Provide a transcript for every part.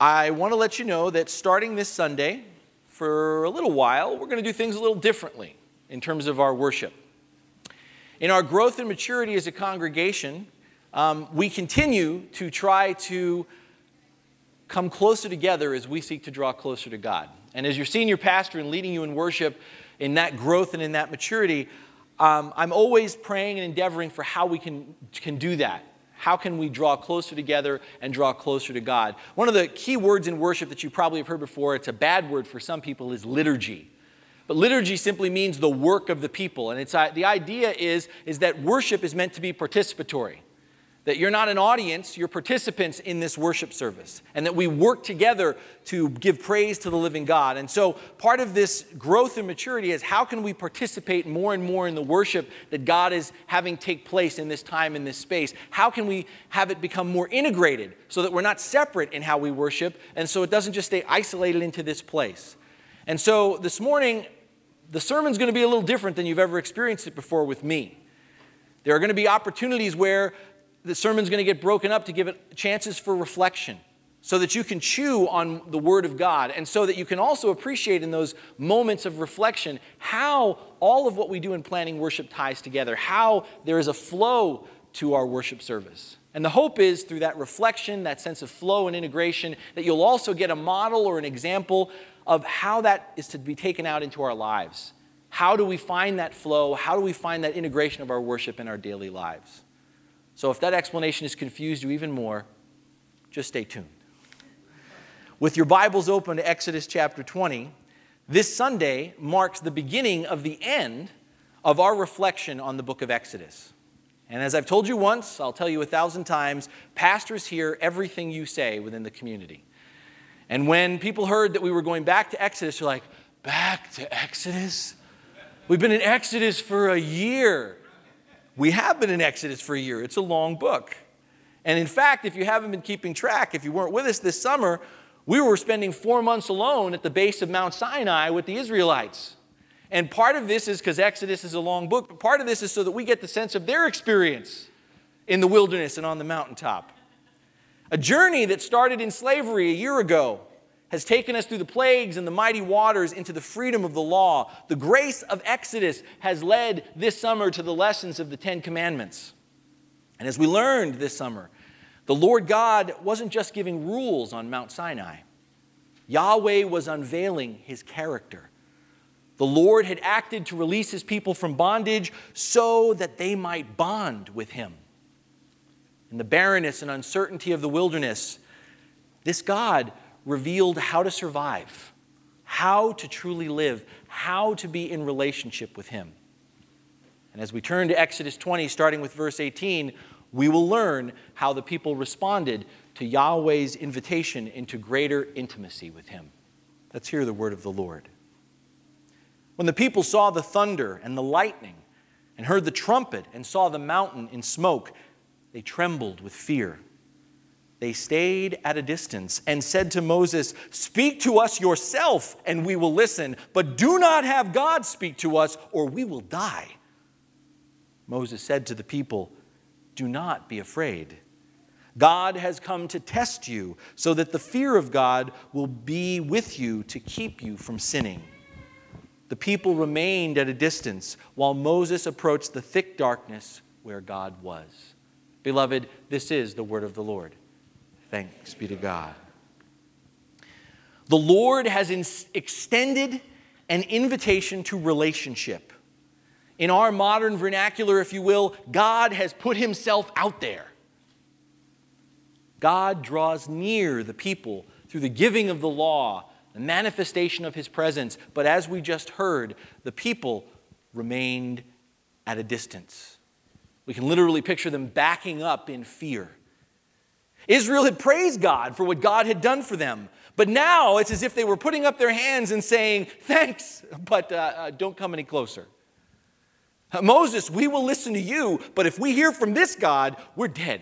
I want to let you know that starting this Sunday, for a little while, we're going to do things a little differently in terms of our worship. In our growth and maturity as a congregation, um, we continue to try to come closer together as we seek to draw closer to God. And as your senior pastor and leading you in worship, in that growth and in that maturity, um, I'm always praying and endeavoring for how we can, can do that. How can we draw closer together and draw closer to God? One of the key words in worship that you probably have heard before, it's a bad word for some people, is liturgy. But liturgy simply means the work of the people. And it's, uh, the idea is, is that worship is meant to be participatory that you're not an audience, you're participants in this worship service, and that we work together to give praise to the living God. And so, part of this growth and maturity is how can we participate more and more in the worship that God is having take place in this time, in this space? How can we have it become more integrated so that we're not separate in how we worship, and so it doesn't just stay isolated into this place? And so, this morning, the sermon's going to be a little different than you've ever experienced it before with me. There are going to be opportunities where the sermon's going to get broken up to give it chances for reflection so that you can chew on the Word of God and so that you can also appreciate in those moments of reflection how all of what we do in planning worship ties together, how there is a flow to our worship service. And the hope is through that reflection, that sense of flow and integration, that you'll also get a model or an example of how that is to be taken out into our lives. How do we find that flow? How do we find that integration of our worship in our daily lives? So if that explanation has confused you even more, just stay tuned. With your Bibles open to Exodus chapter 20, this Sunday marks the beginning of the end of our reflection on the book of Exodus. And as I've told you once, I'll tell you a thousand times pastors hear everything you say within the community. And when people heard that we were going back to Exodus, they're like, Back to Exodus? We've been in Exodus for a year. We have been in Exodus for a year, it's a long book. And in fact, if you haven't been keeping track, if you weren't with us this summer, we were spending four months alone at the base of Mount Sinai with the Israelites. And part of this is because Exodus is a long book, but part of this is so that we get the sense of their experience in the wilderness and on the mountaintop. A journey that started in slavery a year ago has taken us through the plagues and the mighty waters into the freedom of the law. The grace of Exodus has led this summer to the lessons of the Ten Commandments. And as we learned this summer, the Lord God wasn't just giving rules on Mount Sinai, Yahweh was unveiling his character. The Lord had acted to release his people from bondage so that they might bond with him. In the barrenness and uncertainty of the wilderness, this God revealed how to survive, how to truly live, how to be in relationship with Him. And as we turn to Exodus 20, starting with verse 18, we will learn how the people responded to Yahweh's invitation into greater intimacy with Him. Let's hear the word of the Lord. When the people saw the thunder and the lightning, and heard the trumpet and saw the mountain in smoke, they trembled with fear they stayed at a distance and said to Moses, Speak to us yourself, and we will listen, but do not have God speak to us, or we will die. Moses said to the people, Do not be afraid. God has come to test you, so that the fear of God will be with you to keep you from sinning. The people remained at a distance while Moses approached the thick darkness where God was. Beloved, this is the word of the Lord. Thanks be to God. The Lord has in- extended an invitation to relationship. In our modern vernacular, if you will, God has put himself out there. God draws near the people through the giving of the law, the manifestation of his presence. But as we just heard, the people remained at a distance. We can literally picture them backing up in fear. Israel had praised God for what God had done for them. But now it's as if they were putting up their hands and saying, Thanks, but uh, uh, don't come any closer. Uh, Moses, we will listen to you, but if we hear from this God, we're dead.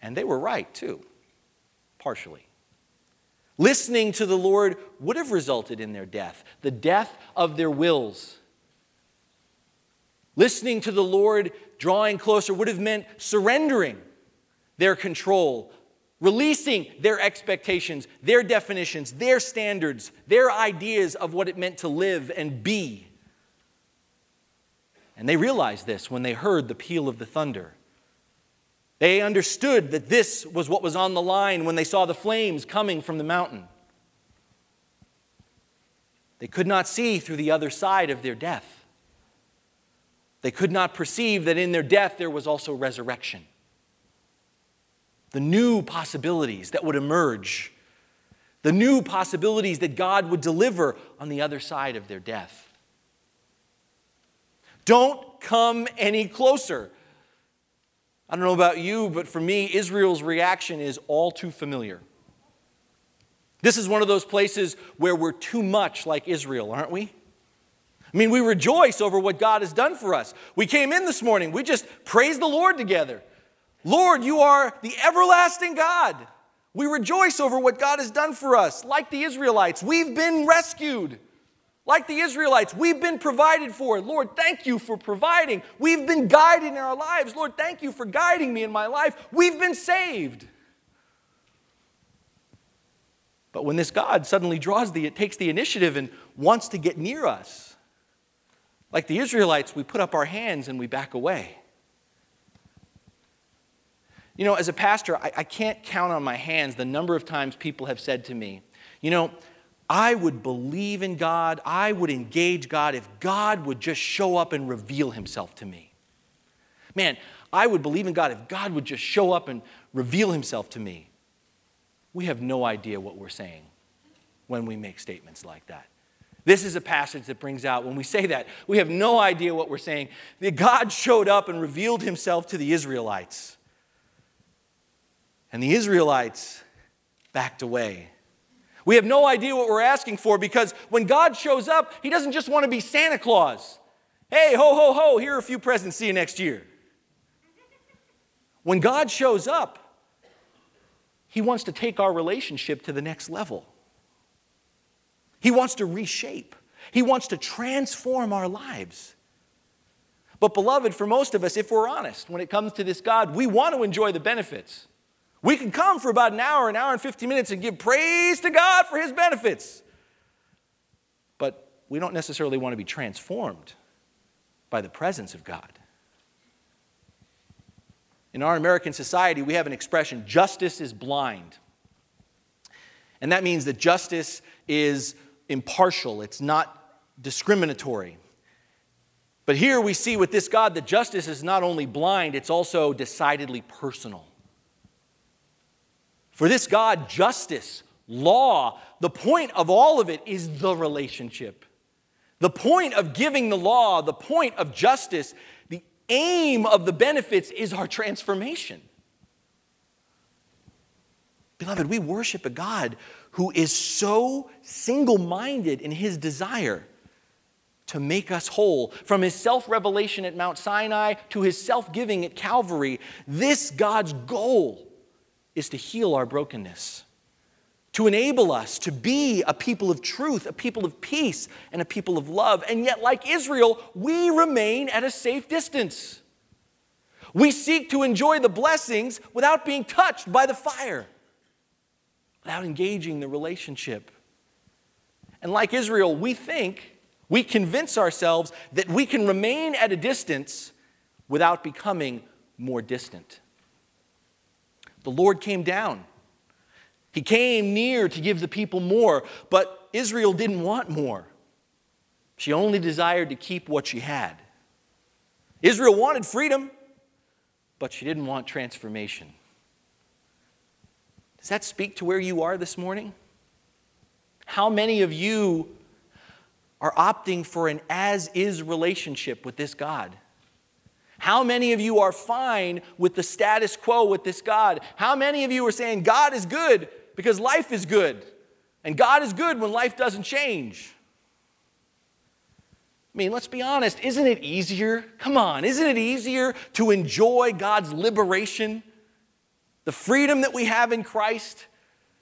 And they were right, too, partially. Listening to the Lord would have resulted in their death, the death of their wills. Listening to the Lord, drawing closer, would have meant surrendering their control releasing their expectations, their definitions, their standards, their ideas of what it meant to live and be. And they realized this when they heard the peal of the thunder. They understood that this was what was on the line when they saw the flames coming from the mountain. They could not see through the other side of their death. They could not perceive that in their death there was also resurrection. The new possibilities that would emerge, the new possibilities that God would deliver on the other side of their death. Don't come any closer. I don't know about you, but for me, Israel's reaction is all too familiar. This is one of those places where we're too much like Israel, aren't we? I mean, we rejoice over what God has done for us. We came in this morning, we just praised the Lord together. Lord, you are the everlasting God. We rejoice over what God has done for us. Like the Israelites, we've been rescued. Like the Israelites, we've been provided for. Lord, thank you for providing. We've been guided in our lives. Lord, thank you for guiding me in my life. We've been saved. But when this God suddenly draws the, it takes the initiative and wants to get near us, like the Israelites, we put up our hands and we back away. You know, as a pastor, I, I can't count on my hands the number of times people have said to me, you know, I would believe in God, I would engage God if God would just show up and reveal himself to me. Man, I would believe in God if God would just show up and reveal himself to me. We have no idea what we're saying when we make statements like that. This is a passage that brings out, when we say that, we have no idea what we're saying. That God showed up and revealed himself to the Israelites. And the Israelites backed away. We have no idea what we're asking for because when God shows up, He doesn't just want to be Santa Claus. Hey, ho, ho, ho, here are a few presents, see you next year. When God shows up, He wants to take our relationship to the next level. He wants to reshape, He wants to transform our lives. But, beloved, for most of us, if we're honest, when it comes to this God, we want to enjoy the benefits. We can come for about an hour, an hour and 50 minutes and give praise to God for his benefits. But we don't necessarily want to be transformed by the presence of God. In our American society, we have an expression justice is blind. And that means that justice is impartial, it's not discriminatory. But here we see with this God that justice is not only blind, it's also decidedly personal. For this God, justice, law, the point of all of it is the relationship. The point of giving the law, the point of justice, the aim of the benefits is our transformation. Beloved, we worship a God who is so single minded in his desire to make us whole. From his self revelation at Mount Sinai to his self giving at Calvary, this God's goal is to heal our brokenness, to enable us to be a people of truth, a people of peace, and a people of love. And yet, like Israel, we remain at a safe distance. We seek to enjoy the blessings without being touched by the fire, without engaging the relationship. And like Israel, we think, we convince ourselves that we can remain at a distance without becoming more distant the Lord came down. He came near to give the people more, but Israel didn't want more. She only desired to keep what she had. Israel wanted freedom, but she didn't want transformation. Does that speak to where you are this morning? How many of you are opting for an as is relationship with this God? How many of you are fine with the status quo with this God? How many of you are saying God is good because life is good? And God is good when life doesn't change. I mean, let's be honest, isn't it easier? Come on, isn't it easier to enjoy God's liberation? The freedom that we have in Christ?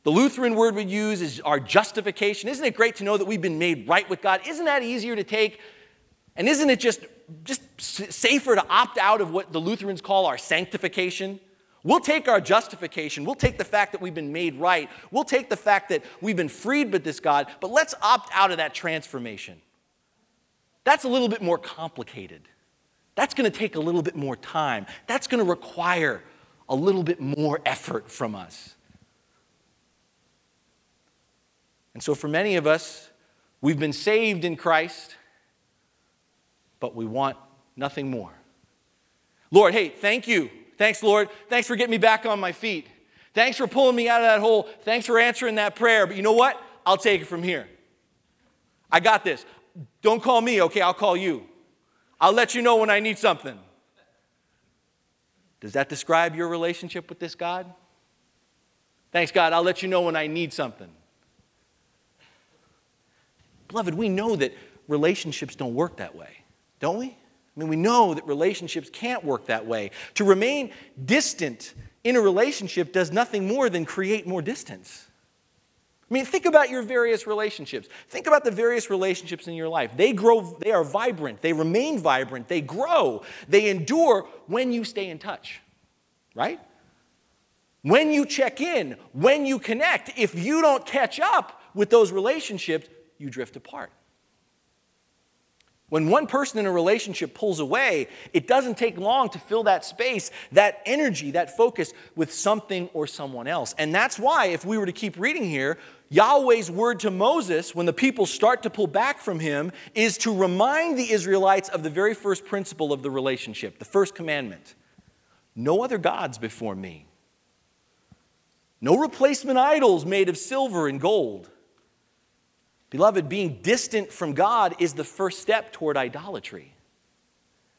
The Lutheran word we use is our justification. Isn't it great to know that we've been made right with God? Isn't that easier to take? And isn't it just just safer to opt out of what the Lutherans call our sanctification? We'll take our justification. We'll take the fact that we've been made right. We'll take the fact that we've been freed with this God, but let's opt out of that transformation. That's a little bit more complicated. That's going to take a little bit more time. That's going to require a little bit more effort from us. And so, for many of us, we've been saved in Christ, but we want nothing more. Lord, hey, thank you Thanks, Lord. Thanks for getting me back on my feet. Thanks for pulling me out of that hole. Thanks for answering that prayer. But you know what? I'll take it from here. I got this. Don't call me, okay? I'll call you. I'll let you know when I need something. Does that describe your relationship with this God? Thanks, God. I'll let you know when I need something. Beloved, we know that relationships don't work that way, don't we? I mean, we know that relationships can't work that way. To remain distant in a relationship does nothing more than create more distance. I mean, think about your various relationships. Think about the various relationships in your life. They grow, they are vibrant, they remain vibrant, they grow, they endure when you stay in touch, right? When you check in, when you connect, if you don't catch up with those relationships, you drift apart. When one person in a relationship pulls away, it doesn't take long to fill that space, that energy, that focus with something or someone else. And that's why, if we were to keep reading here, Yahweh's word to Moses, when the people start to pull back from him, is to remind the Israelites of the very first principle of the relationship, the first commandment no other gods before me, no replacement idols made of silver and gold. Beloved, being distant from God is the first step toward idolatry.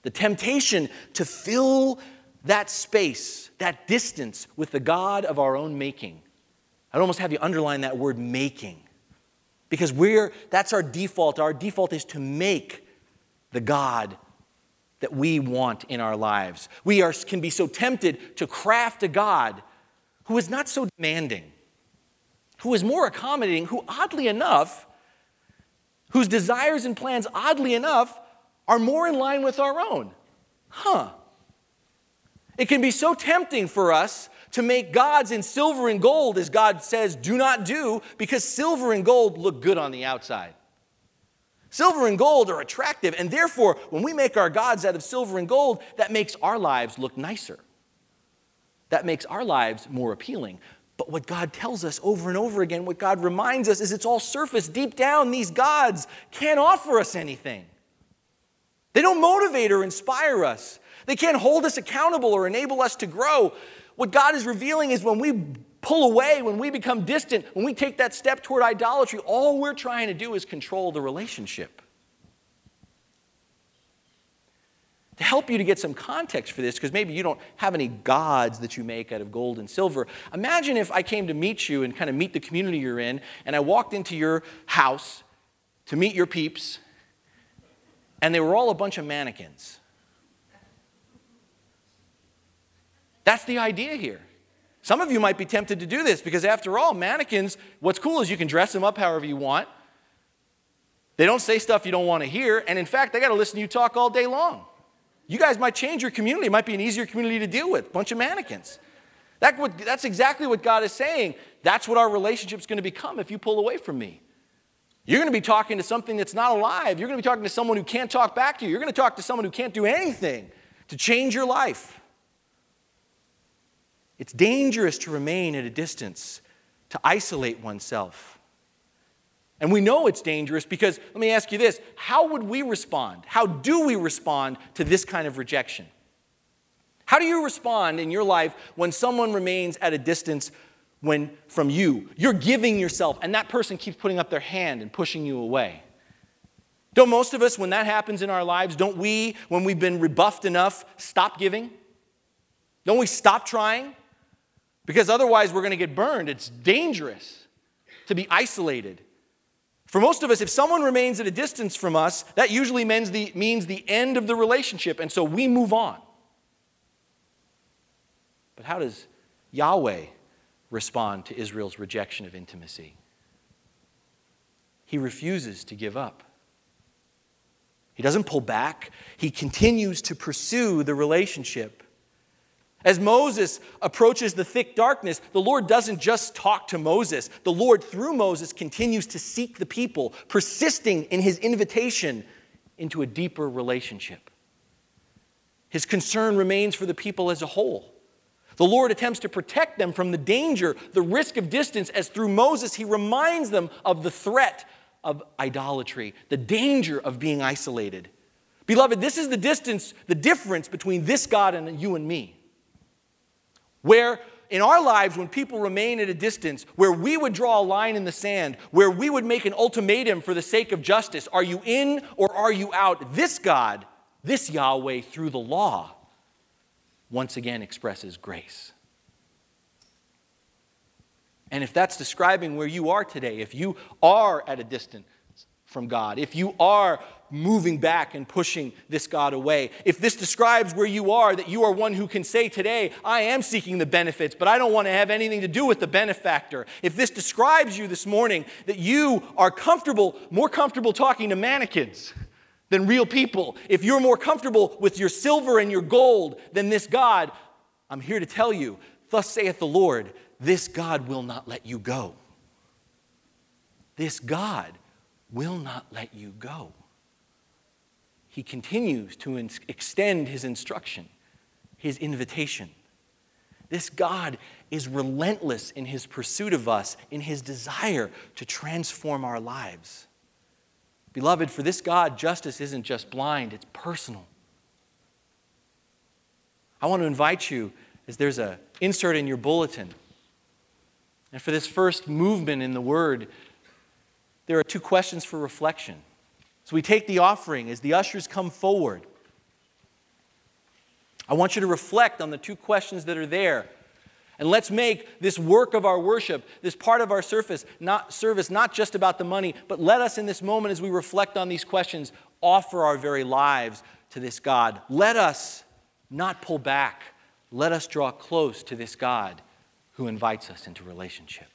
The temptation to fill that space, that distance with the God of our own making. I'd almost have you underline that word making. Because we're, that's our default. Our default is to make the God that we want in our lives. We are, can be so tempted to craft a God who is not so demanding, who is more accommodating, who, oddly enough, whose desires and plans, oddly enough, are more in line with our own. Huh. It can be so tempting for us to make gods in silver and gold, as God says, do not do, because silver and gold look good on the outside. Silver and gold are attractive, and therefore, when we make our gods out of silver and gold, that makes our lives look nicer. That makes our lives more appealing. But what God tells us over and over again, what God reminds us, is it's all surface. Deep down, these gods can't offer us anything. They don't motivate or inspire us, they can't hold us accountable or enable us to grow. What God is revealing is when we pull away, when we become distant, when we take that step toward idolatry, all we're trying to do is control the relationship. To help you to get some context for this, because maybe you don't have any gods that you make out of gold and silver. Imagine if I came to meet you and kind of meet the community you're in, and I walked into your house to meet your peeps, and they were all a bunch of mannequins. That's the idea here. Some of you might be tempted to do this because, after all, mannequins, what's cool is you can dress them up however you want. They don't say stuff you don't want to hear, and in fact, they got to listen to you talk all day long. You guys might change your community. It might be an easier community to deal with. Bunch of mannequins. That would, that's exactly what God is saying. That's what our relationship's going to become if you pull away from me. You're going to be talking to something that's not alive. You're going to be talking to someone who can't talk back to you. You're going to talk to someone who can't do anything to change your life. It's dangerous to remain at a distance, to isolate oneself. And we know it's dangerous because, let me ask you this how would we respond? How do we respond to this kind of rejection? How do you respond in your life when someone remains at a distance when, from you? You're giving yourself, and that person keeps putting up their hand and pushing you away. Don't most of us, when that happens in our lives, don't we, when we've been rebuffed enough, stop giving? Don't we stop trying? Because otherwise, we're going to get burned. It's dangerous to be isolated. For most of us, if someone remains at a distance from us, that usually means the, means the end of the relationship, and so we move on. But how does Yahweh respond to Israel's rejection of intimacy? He refuses to give up. He doesn't pull back, he continues to pursue the relationship. As Moses approaches the thick darkness, the Lord doesn't just talk to Moses. The Lord, through Moses, continues to seek the people, persisting in his invitation into a deeper relationship. His concern remains for the people as a whole. The Lord attempts to protect them from the danger, the risk of distance, as through Moses, he reminds them of the threat of idolatry, the danger of being isolated. Beloved, this is the distance, the difference between this God and you and me. Where in our lives, when people remain at a distance, where we would draw a line in the sand, where we would make an ultimatum for the sake of justice are you in or are you out? This God, this Yahweh, through the law, once again expresses grace. And if that's describing where you are today, if you are at a distance from God, if you are moving back and pushing this God away. If this describes where you are, that you are one who can say today, I am seeking the benefits, but I don't want to have anything to do with the benefactor. If this describes you this morning, that you are comfortable, more comfortable talking to mannequins than real people, if you're more comfortable with your silver and your gold than this God, I'm here to tell you, thus saith the Lord, this God will not let you go. This God will not let you go he continues to extend his instruction, his invitation. This God is relentless in his pursuit of us, in his desire to transform our lives. Beloved, for this God, justice isn't just blind, it's personal. I want to invite you, as there's an insert in your bulletin, and for this first movement in the Word, there are two questions for reflection. So we take the offering as the ushers come forward. I want you to reflect on the two questions that are there. And let's make this work of our worship, this part of our service, not, service, not just about the money, but let us in this moment as we reflect on these questions offer our very lives to this God. Let us not pull back. Let us draw close to this God who invites us into relationship.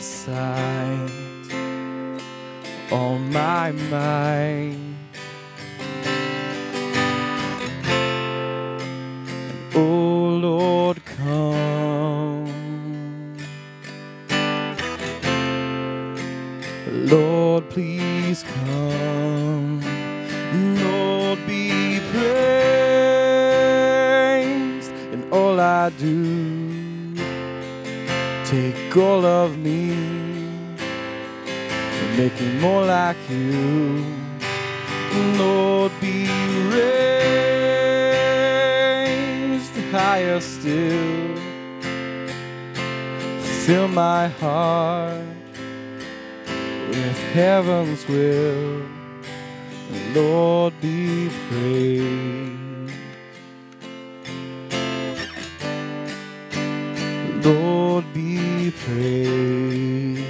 side, on my mind. Lord, be praised. Lord, be praised.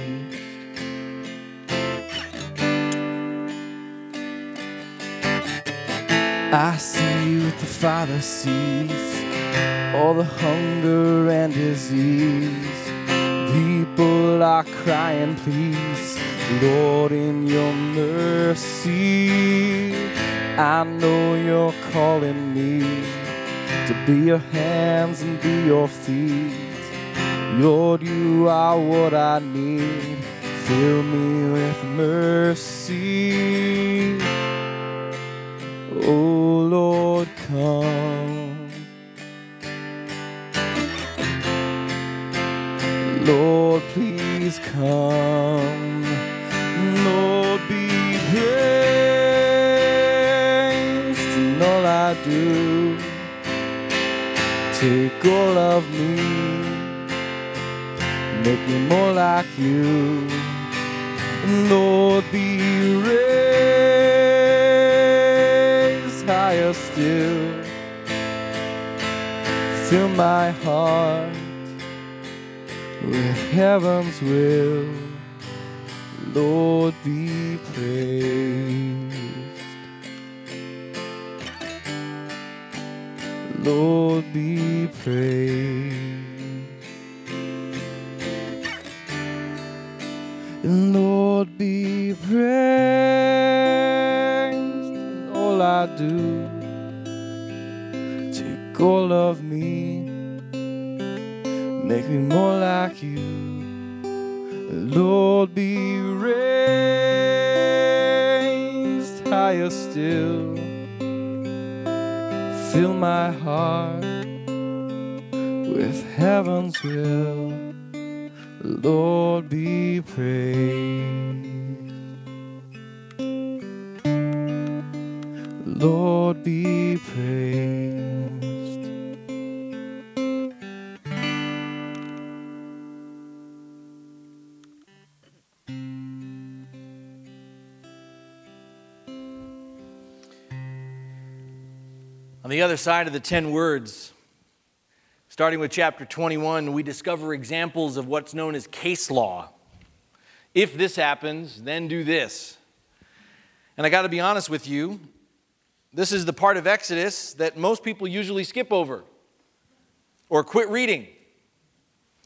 I see what the Father sees, all the hunger and disease. People are crying, please, Lord, in your mercy. I know you're calling me to be your hands and be your feet. Lord, you are what I need. Fill me with mercy. Oh Lord, come. Lord, please come. Lord, be praised do. Take all of me make me more like you. And Lord, be raised higher still. Fill my heart with heaven's will. Lord, be praised. Lord, be praised. And Lord, be praised all I do. Take all of me, make me more like you. Lord, be raised higher still. Fill my heart with heaven's will. Lord, be praised. Lord, be praised. Other side of the 10 words, starting with chapter 21, we discover examples of what's known as case law. If this happens, then do this. And I got to be honest with you, this is the part of Exodus that most people usually skip over or quit reading.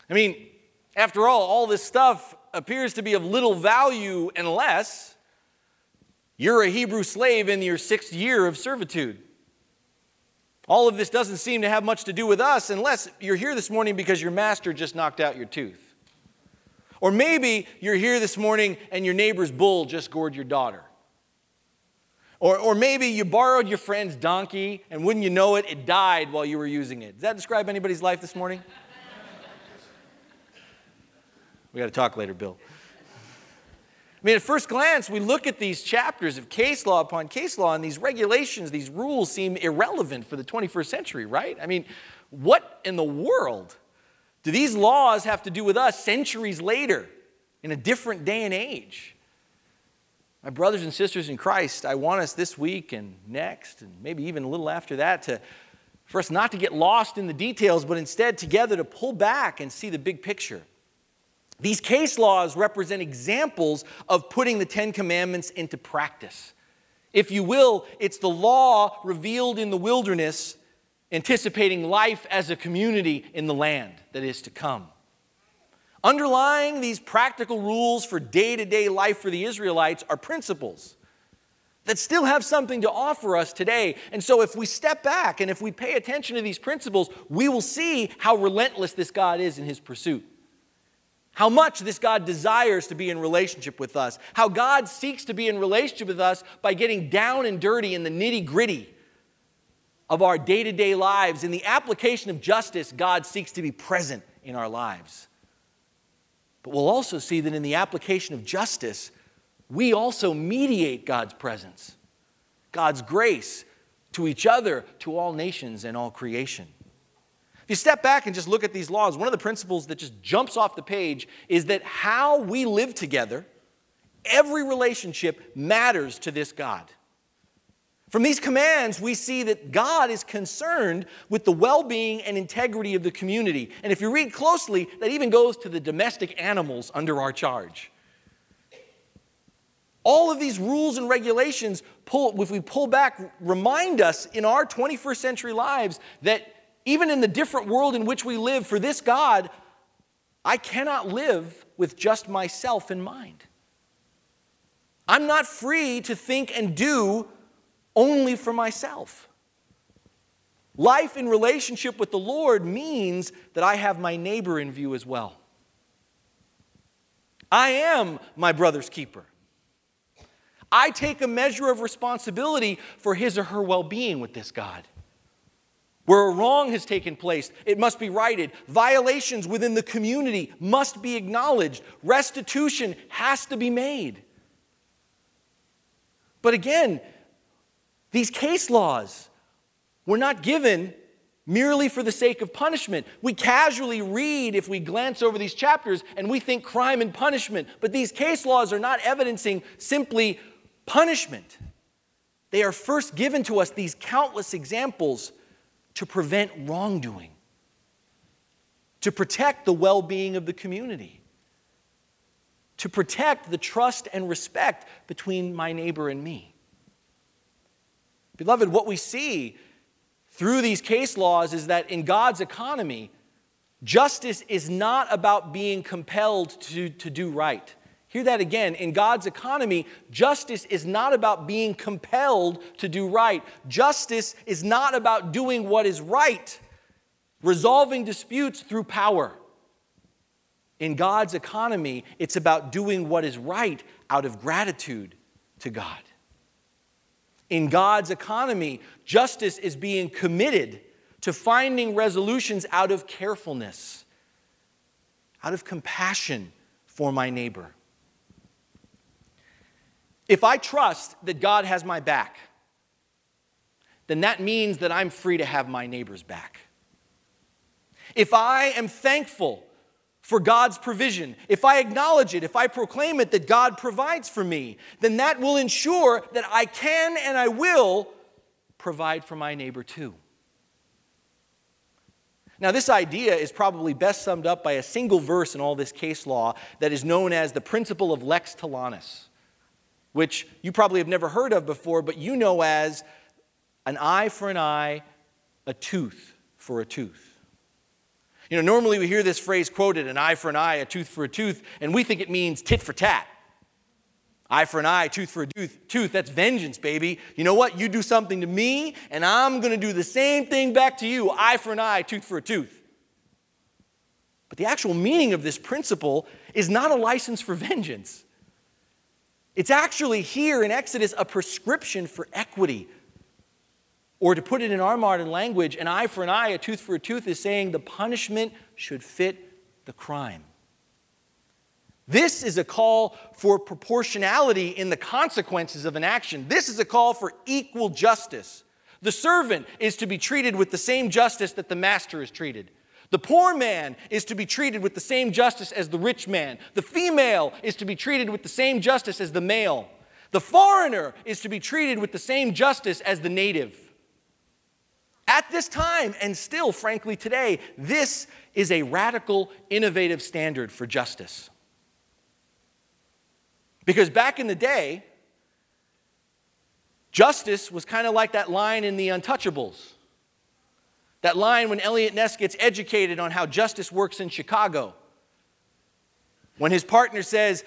I mean, after all, all this stuff appears to be of little value unless you're a Hebrew slave in your sixth year of servitude. All of this doesn't seem to have much to do with us unless you're here this morning because your master just knocked out your tooth. Or maybe you're here this morning and your neighbor's bull just gored your daughter. Or, or maybe you borrowed your friend's donkey and wouldn't you know it, it died while you were using it. Does that describe anybody's life this morning? we got to talk later, Bill. I mean, at first glance, we look at these chapters of case law upon case law, and these regulations, these rules seem irrelevant for the 21st century, right? I mean, what in the world do these laws have to do with us centuries later in a different day and age? My brothers and sisters in Christ, I want us this week and next, and maybe even a little after that, to, for us not to get lost in the details, but instead together to pull back and see the big picture. These case laws represent examples of putting the Ten Commandments into practice. If you will, it's the law revealed in the wilderness, anticipating life as a community in the land that is to come. Underlying these practical rules for day to day life for the Israelites are principles that still have something to offer us today. And so, if we step back and if we pay attention to these principles, we will see how relentless this God is in his pursuit how much this God desires to be in relationship with us, how God seeks to be in relationship with us by getting down and dirty in the nitty gritty of our day to day lives. In the application of justice, God seeks to be present in our lives. But we'll also see that in the application of justice, we also mediate God's presence, God's grace to each other, to all nations, and all creation. If you step back and just look at these laws, one of the principles that just jumps off the page is that how we live together, every relationship matters to this God. From these commands, we see that God is concerned with the well being and integrity of the community. And if you read closely, that even goes to the domestic animals under our charge. All of these rules and regulations, pull, if we pull back, remind us in our 21st century lives that even in the different world in which we live, for this God, I cannot live with just myself in mind. I'm not free to think and do only for myself. Life in relationship with the Lord means that I have my neighbor in view as well. I am my brother's keeper. I take a measure of responsibility for his or her well being with this God. Where a wrong has taken place, it must be righted. Violations within the community must be acknowledged. Restitution has to be made. But again, these case laws were not given merely for the sake of punishment. We casually read, if we glance over these chapters, and we think crime and punishment. But these case laws are not evidencing simply punishment. They are first given to us, these countless examples, to prevent wrongdoing, to protect the well being of the community, to protect the trust and respect between my neighbor and me. Beloved, what we see through these case laws is that in God's economy, justice is not about being compelled to, to do right. Hear that again. In God's economy, justice is not about being compelled to do right. Justice is not about doing what is right, resolving disputes through power. In God's economy, it's about doing what is right out of gratitude to God. In God's economy, justice is being committed to finding resolutions out of carefulness, out of compassion for my neighbor. If I trust that God has my back, then that means that I'm free to have my neighbor's back. If I am thankful for God's provision, if I acknowledge it, if I proclaim it that God provides for me, then that will ensure that I can and I will provide for my neighbor too. Now, this idea is probably best summed up by a single verse in all this case law that is known as the principle of lex talionis, which you probably have never heard of before, but you know as an eye for an eye, a tooth for a tooth. You know, normally we hear this phrase quoted an eye for an eye, a tooth for a tooth, and we think it means tit for tat. Eye for an eye, tooth for a tooth, tooth, that's vengeance, baby. You know what? You do something to me, and I'm going to do the same thing back to you eye for an eye, tooth for a tooth. But the actual meaning of this principle is not a license for vengeance. It's actually here in Exodus a prescription for equity, or to put it in our modern language, an eye for an eye, a tooth for a tooth is saying the punishment should fit the crime. This is a call for proportionality in the consequences of an action. This is a call for equal justice. The servant is to be treated with the same justice that the master is treated. The poor man is to be treated with the same justice as the rich man. The female is to be treated with the same justice as the male. The foreigner is to be treated with the same justice as the native. At this time, and still, frankly, today, this is a radical, innovative standard for justice. Because back in the day, justice was kind of like that line in The Untouchables. That line when Eliot Ness gets educated on how justice works in Chicago. When his partner says,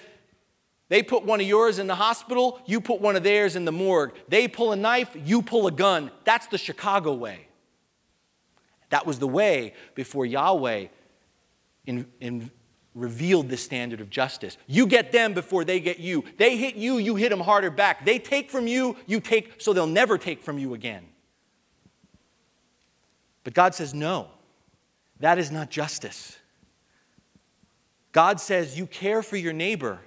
they put one of yours in the hospital, you put one of theirs in the morgue. They pull a knife, you pull a gun. That's the Chicago way. That was the way before Yahweh in, in revealed the standard of justice. You get them before they get you. They hit you, you hit them harder back. They take from you, you take, so they'll never take from you again. But God says, no, that is not justice. God says you care for your neighbor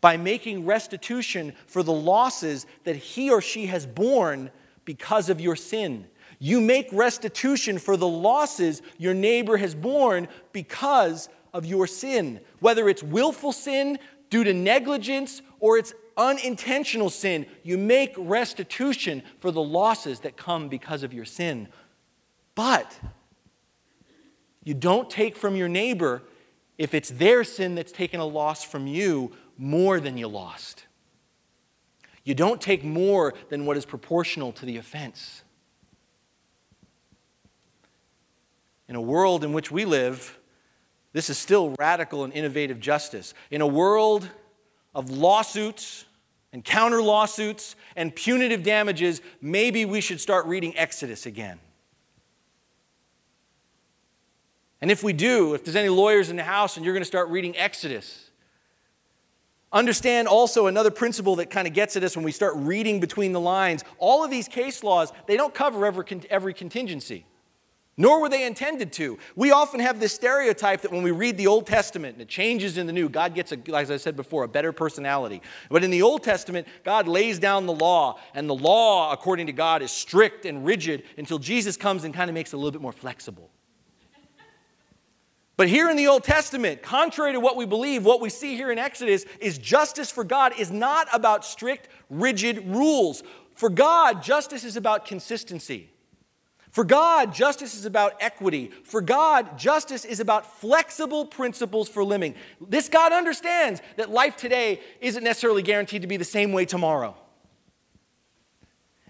by making restitution for the losses that he or she has borne because of your sin. You make restitution for the losses your neighbor has borne because of your sin, whether it's willful sin due to negligence or it's unintentional sin. You make restitution for the losses that come because of your sin. But you don't take from your neighbor if it's their sin that's taken a loss from you more than you lost. You don't take more than what is proportional to the offense. In a world in which we live, this is still radical and innovative justice. In a world of lawsuits and counter lawsuits and punitive damages, maybe we should start reading Exodus again. And if we do, if there's any lawyers in the house and you're going to start reading Exodus, understand also another principle that kind of gets at us when we start reading between the lines. All of these case laws, they don't cover every, every contingency. nor were they intended to. We often have this stereotype that when we read the Old Testament and it changes in the New, God gets, a, as I said before, a better personality. But in the Old Testament, God lays down the law, and the law, according to God, is strict and rigid until Jesus comes and kind of makes it a little bit more flexible. But here in the Old Testament, contrary to what we believe, what we see here in Exodus is justice for God is not about strict, rigid rules. For God, justice is about consistency. For God, justice is about equity. For God, justice is about flexible principles for living. This God understands that life today isn't necessarily guaranteed to be the same way tomorrow.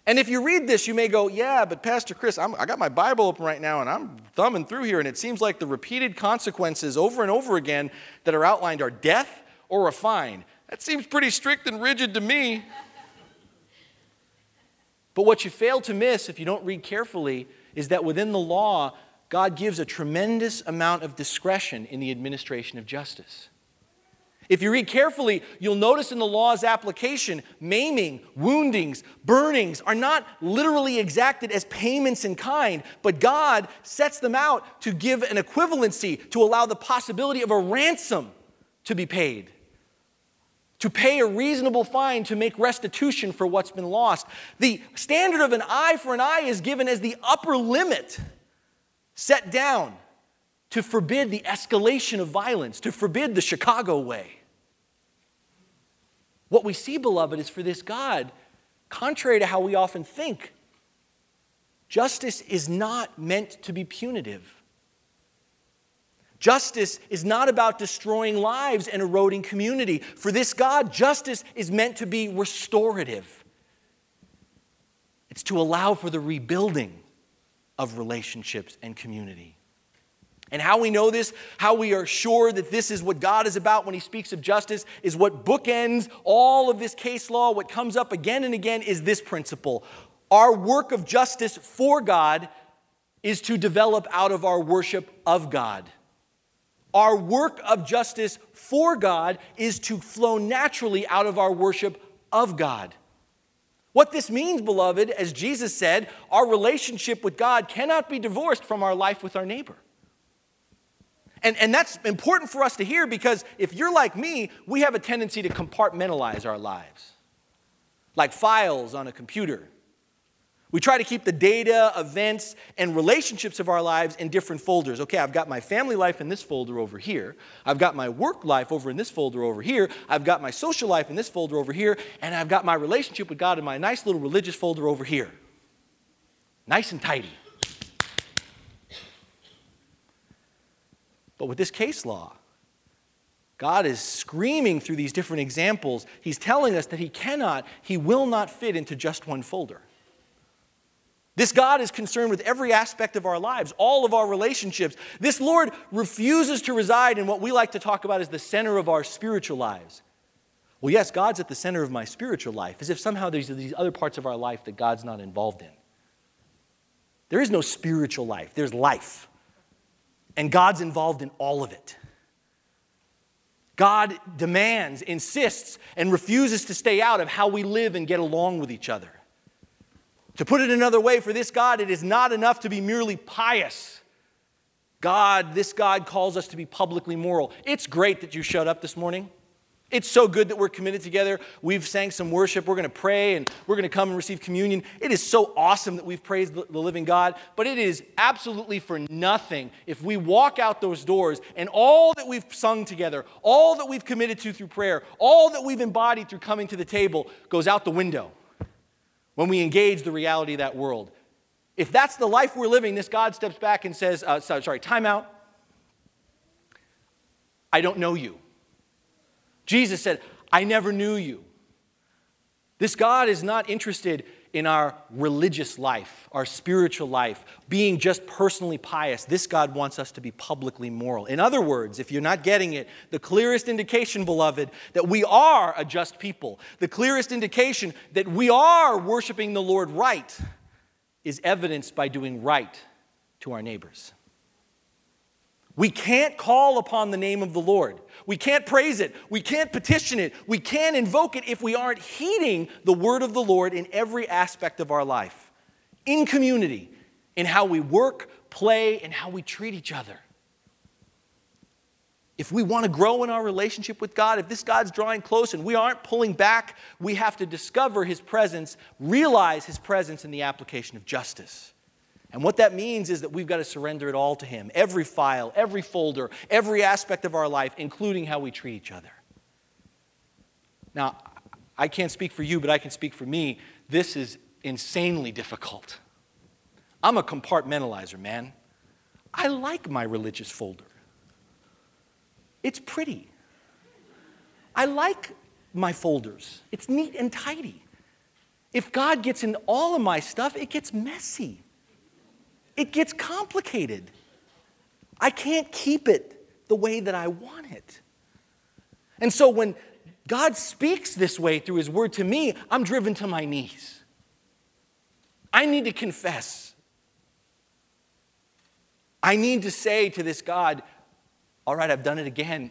And if you read this, you may go, Yeah, but Pastor Chris, I'm, i got my Bible open right now and I'm thumbing through here, and it seems like the repeated consequences over and over again that are outlined are death or a fine. That seems pretty strict and rigid to me. But what you fail to miss if you don't read carefully is that within the law, God gives a tremendous amount of discretion in the administration of justice. If you read carefully, you'll notice in the law's application, maiming, woundings, burnings are not literally exacted as payments in kind, but God sets them out to give an equivalency, to allow the possibility of a ransom to be paid to pay a reasonable fine to make restitution for what's been lost. The standard of an eye for an eye is given as the upper limit set down to forbid the escalation of violence, to forbid the Chicago way. What we see, beloved, is for this God, contrary to how we often think, justice is not meant to be punitive. Justice is not about destroying lives and eroding community. For this God, justice is meant to be restorative, it's to allow for the rebuilding of relationships and community. And how we know this, how we are sure that this is what God is about when He speaks of justice, is what bookends all of this case law. What comes up again and again is this principle Our work of justice for God is to develop out of our worship of God. Our work of justice for God is to flow naturally out of our worship of God. What this means, beloved, as Jesus said, our relationship with God cannot be divorced from our life with our neighbor. And, and that's important for us to hear because if you're like me, we have a tendency to compartmentalize our lives, like files on a computer. We try to keep the data, events, and relationships of our lives in different folders. Okay, I've got my family life in this folder over here. I've got my work life over in this folder over here. I've got my social life in this folder over here. And I've got my relationship with God in my nice little religious folder over here. Nice and tidy. But with this case law, God is screaming through these different examples. He's telling us that He cannot, He will not fit into just one folder. This God is concerned with every aspect of our lives, all of our relationships. This Lord refuses to reside in what we like to talk about as the center of our spiritual lives. Well, yes, God's at the center of my spiritual life, as if somehow there's these other parts of our life that God's not involved in. There is no spiritual life, there's life. And God's involved in all of it. God demands, insists, and refuses to stay out of how we live and get along with each other. To put it another way, for this God, it is not enough to be merely pious. God, this God calls us to be publicly moral. It's great that you showed up this morning. It's so good that we're committed together. We've sang some worship. We're going to pray and we're going to come and receive communion. It is so awesome that we've praised the living God, but it is absolutely for nothing if we walk out those doors and all that we've sung together, all that we've committed to through prayer, all that we've embodied through coming to the table goes out the window when we engage the reality of that world. If that's the life we're living, this God steps back and says, uh, sorry, time out. I don't know you. Jesus said, I never knew you. This God is not interested in our religious life, our spiritual life, being just personally pious. This God wants us to be publicly moral. In other words, if you're not getting it, the clearest indication, beloved, that we are a just people, the clearest indication that we are worshiping the Lord right, is evidenced by doing right to our neighbors. We can't call upon the name of the Lord. We can't praise it. We can't petition it. We can't invoke it if we aren't heeding the word of the Lord in every aspect of our life, in community, in how we work, play and how we treat each other. If we want to grow in our relationship with God, if this God's drawing close and we aren't pulling back, we have to discover His presence, realize His presence in the application of justice. And what that means is that we've got to surrender it all to Him every file, every folder, every aspect of our life, including how we treat each other. Now, I can't speak for you, but I can speak for me. This is insanely difficult. I'm a compartmentalizer, man. I like my religious folder. It's pretty. I like my folders. It's neat and tidy. If God gets in all of my stuff, it gets messy. It gets complicated. I can't keep it the way that I want it. And so when God speaks this way through His word to me, I'm driven to my knees. I need to confess. I need to say to this God, all right, I've done it again.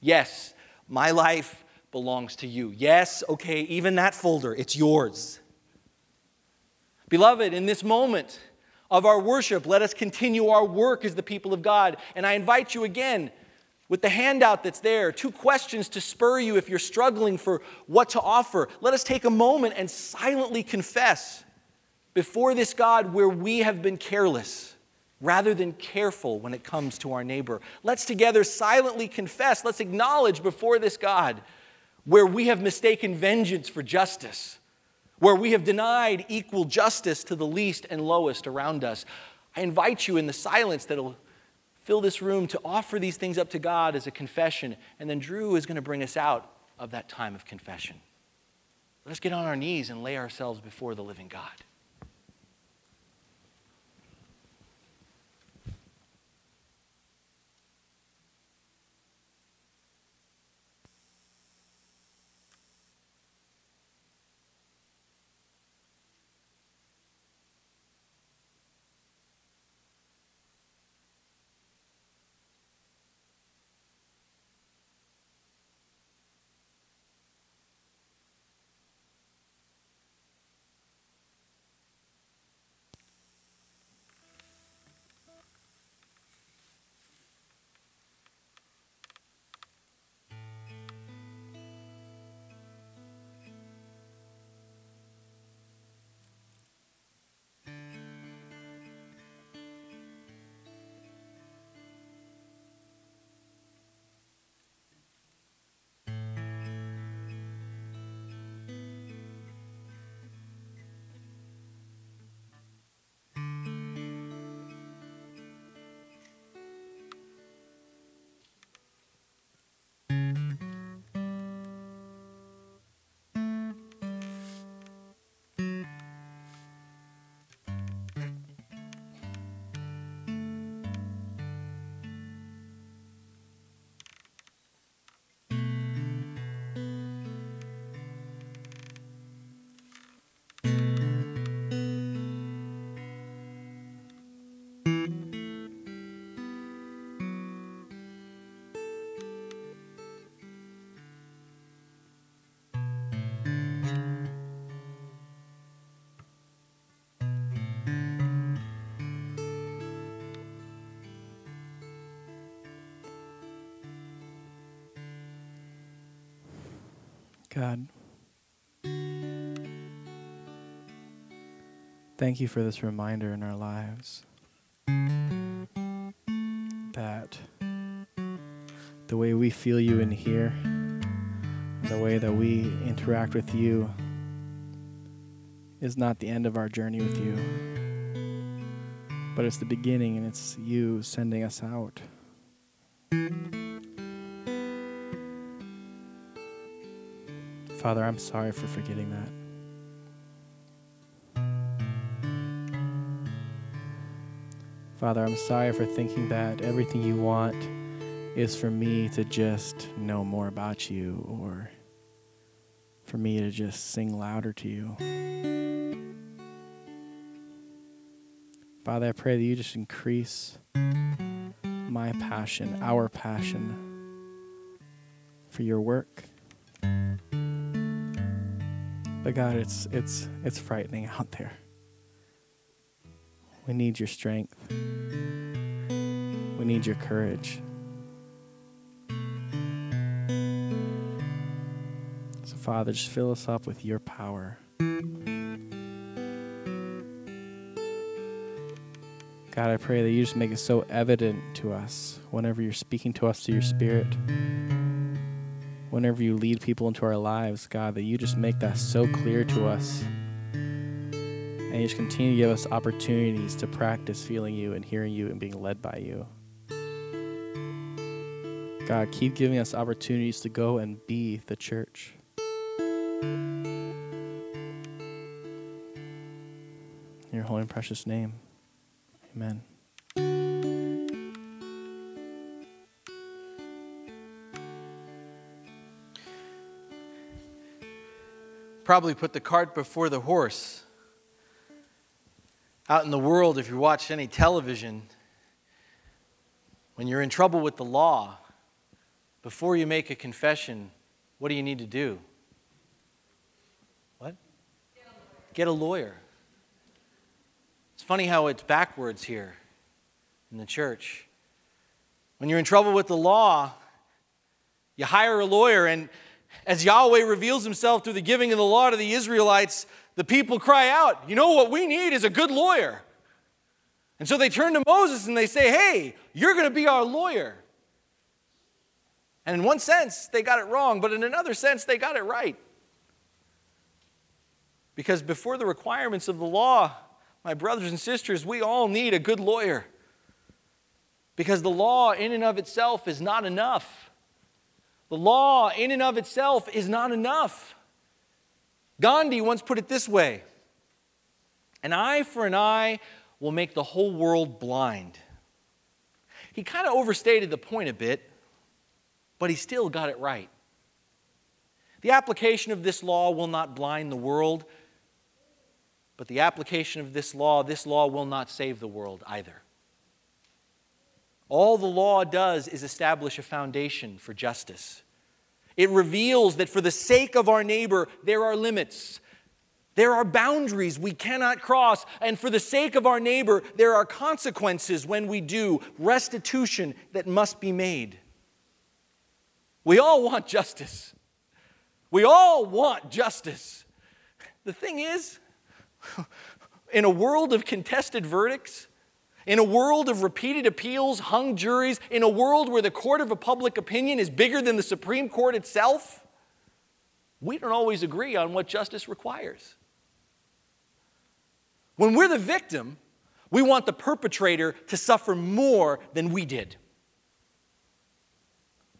Yes, my life belongs to you. Yes, okay, even that folder, it's yours. Beloved, in this moment of our worship, let us continue our work as the people of God. And I invite you again, with the handout that's there, two questions to spur you if you're struggling for what to offer. Let us take a moment and silently confess before this God where we have been careless rather than careful when it comes to our neighbor. Let's together silently confess, let's acknowledge before this God where we have mistaken vengeance for justice, where we have denied equal justice to the least and lowest around us. I invite you in the silence that'll fill this room to offer these things up to God as a confession, and then Drew is going to bring us out of that time of confession. Let's get on our knees and lay ourselves before the living God. God. Thank you for this reminder in our lives that the way we feel you in here, the way that we interact with you, is not the end of our journey with you, but it's the beginning and it's you sending us out. Father, I'm sorry for forgetting that. Father, I'm sorry for thinking that everything you want is for me to just know more about you or for me to just sing louder to you. Father, I pray that you just increase my passion, our passion for your work. But God, it's it's it's frightening out there. We need your strength. We need your courage. So, Father, just fill us up with your power. God, I pray that you just make it so evident to us whenever you're speaking to us through your Spirit. Whenever you lead people into our lives, God, that you just make that so clear to us. And you just continue to give us opportunities to practice feeling you and hearing you and being led by you. God, keep giving us opportunities to go and be the church. In your holy and precious name. Amen. Probably put the cart before the horse. Out in the world, if you watch any television, when you're in trouble with the law, before you make a confession, what do you need to do? What? Get a lawyer. It's funny how it's backwards here in the church. When you're in trouble with the law, you hire a lawyer, and as Yahweh reveals himself through the giving of the law to the Israelites, the people cry out, You know what we need is a good lawyer. And so they turn to Moses and they say, Hey, you're going to be our lawyer. And in one sense, they got it wrong, but in another sense, they got it right. Because before the requirements of the law, my brothers and sisters, we all need a good lawyer. Because the law, in and of itself, is not enough. The law, in and of itself, is not enough. Gandhi once put it this way An eye for an eye will make the whole world blind. He kind of overstated the point a bit, but he still got it right. The application of this law will not blind the world, but the application of this law, this law will not save the world either. All the law does is establish a foundation for justice. It reveals that for the sake of our neighbor, there are limits. There are boundaries we cannot cross. And for the sake of our neighbor, there are consequences when we do, restitution that must be made. We all want justice. We all want justice. The thing is, in a world of contested verdicts, in a world of repeated appeals, hung juries, in a world where the court of a public opinion is bigger than the Supreme Court itself, we don't always agree on what justice requires. When we're the victim, we want the perpetrator to suffer more than we did.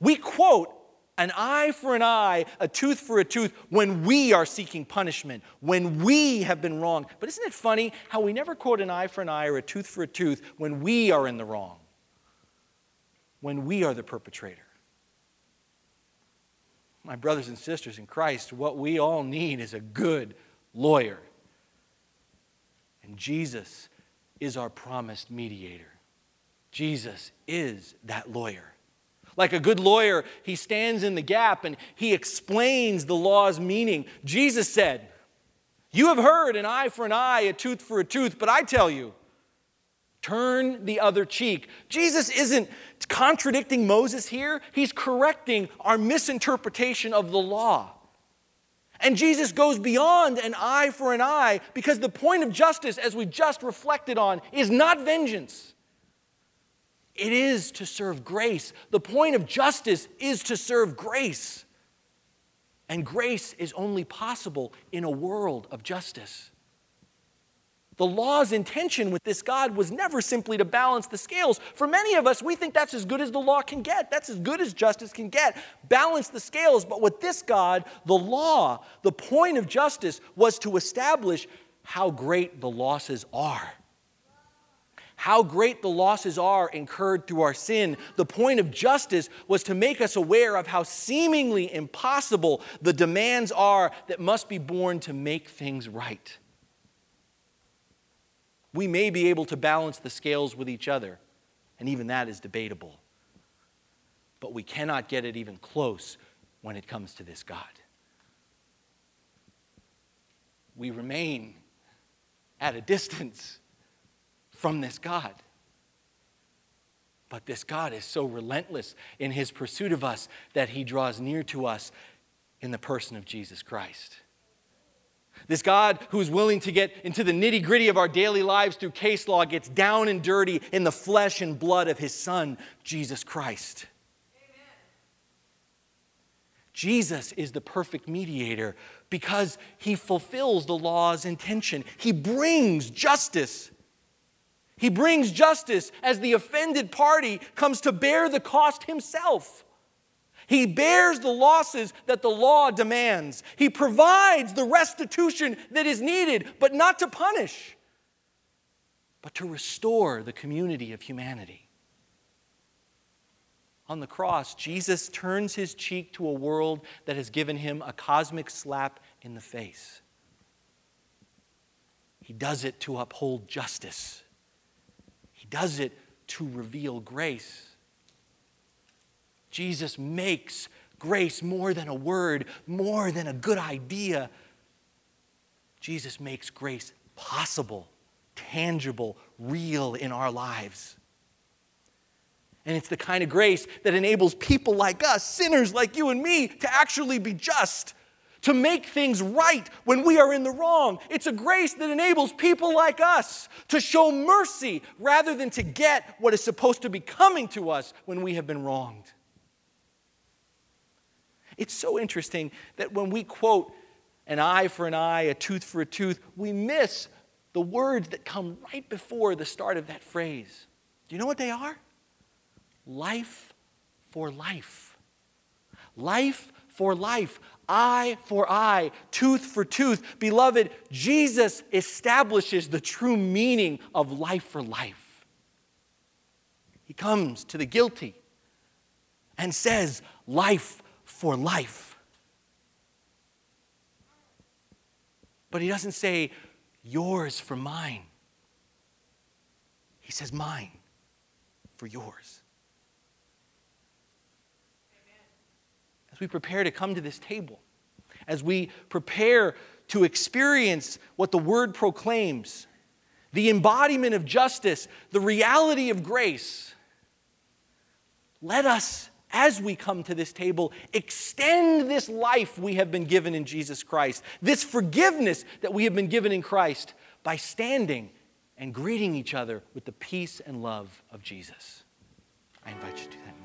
We quote an eye for an eye, a tooth for a tooth when we are seeking punishment, when we have been wrong. But isn't it funny how we never quote an eye for an eye or a tooth for a tooth when we are in the wrong, when we are the perpetrator? My brothers and sisters in Christ, what we all need is a good lawyer. And Jesus is our promised mediator. Jesus is that lawyer. Like a good lawyer, he stands in the gap and he explains the law's meaning. Jesus said, You have heard an eye for an eye, a tooth for a tooth, but I tell you, turn the other cheek. Jesus isn't contradicting Moses here, he's correcting our misinterpretation of the law. And Jesus goes beyond an eye for an eye because the point of justice, as we just reflected on, is not vengeance. It is to serve grace. The point of justice is to serve grace. And grace is only possible in a world of justice. The law's intention with this God was never simply to balance the scales. For many of us, we think that's as good as the law can get. That's as good as justice can get. Balance the scales. But with this God, the law, the point of justice was to establish how great the losses are how great the losses are incurred through our sin. The point of justice was to make us aware of how seemingly impossible the demands are that must be borne to make things right. We may be able to balance the scales with each other, and even that is debatable. But we cannot get it even close when it comes to this God. We remain at a distance from this God. But this God is so relentless in his pursuit of us that he draws near to us in the person of Jesus Christ. This God who's willing to get into the nitty gritty of our daily lives through case law gets down and dirty in the flesh and blood of his Son, Jesus Christ. Amen. Jesus is the perfect mediator because he fulfills the law's intention. He brings justice he brings justice as the offended party comes to bear the cost himself. He bears the losses that the law demands. He provides the restitution that is needed, but not to punish, but to restore the community of humanity. On the cross, Jesus turns his cheek to a world that has given him a cosmic slap in the face. He does it to uphold justice does it to reveal grace. Jesus makes grace more than a word, more than a good idea. Jesus makes grace possible, tangible, real in our lives. And it's the kind of grace that enables people like us, sinners like you and me, to actually be just to make things right when we are in the wrong. It's a grace that enables people like us to show mercy rather than to get what is supposed to be coming to us when we have been wronged. It's so interesting that when we quote an eye for an eye, a tooth for a tooth, we miss the words that come right before the start of that phrase. Do you know what they are? Life for life. Life for life eye for eye, tooth for tooth. Beloved, Jesus establishes the true meaning of life for life. He comes to the guilty and says, Life for life. But he doesn't say, Yours for mine. He says, Mine for yours. As we prepare to come to this table, as we prepare to experience what the word proclaims, the embodiment of justice, the reality of grace, let us, as we come to this table, extend this life we have been given in Jesus Christ, this forgiveness that we have been given in Christ, by standing and greeting each other with the peace and love of Jesus. I invite you to do that.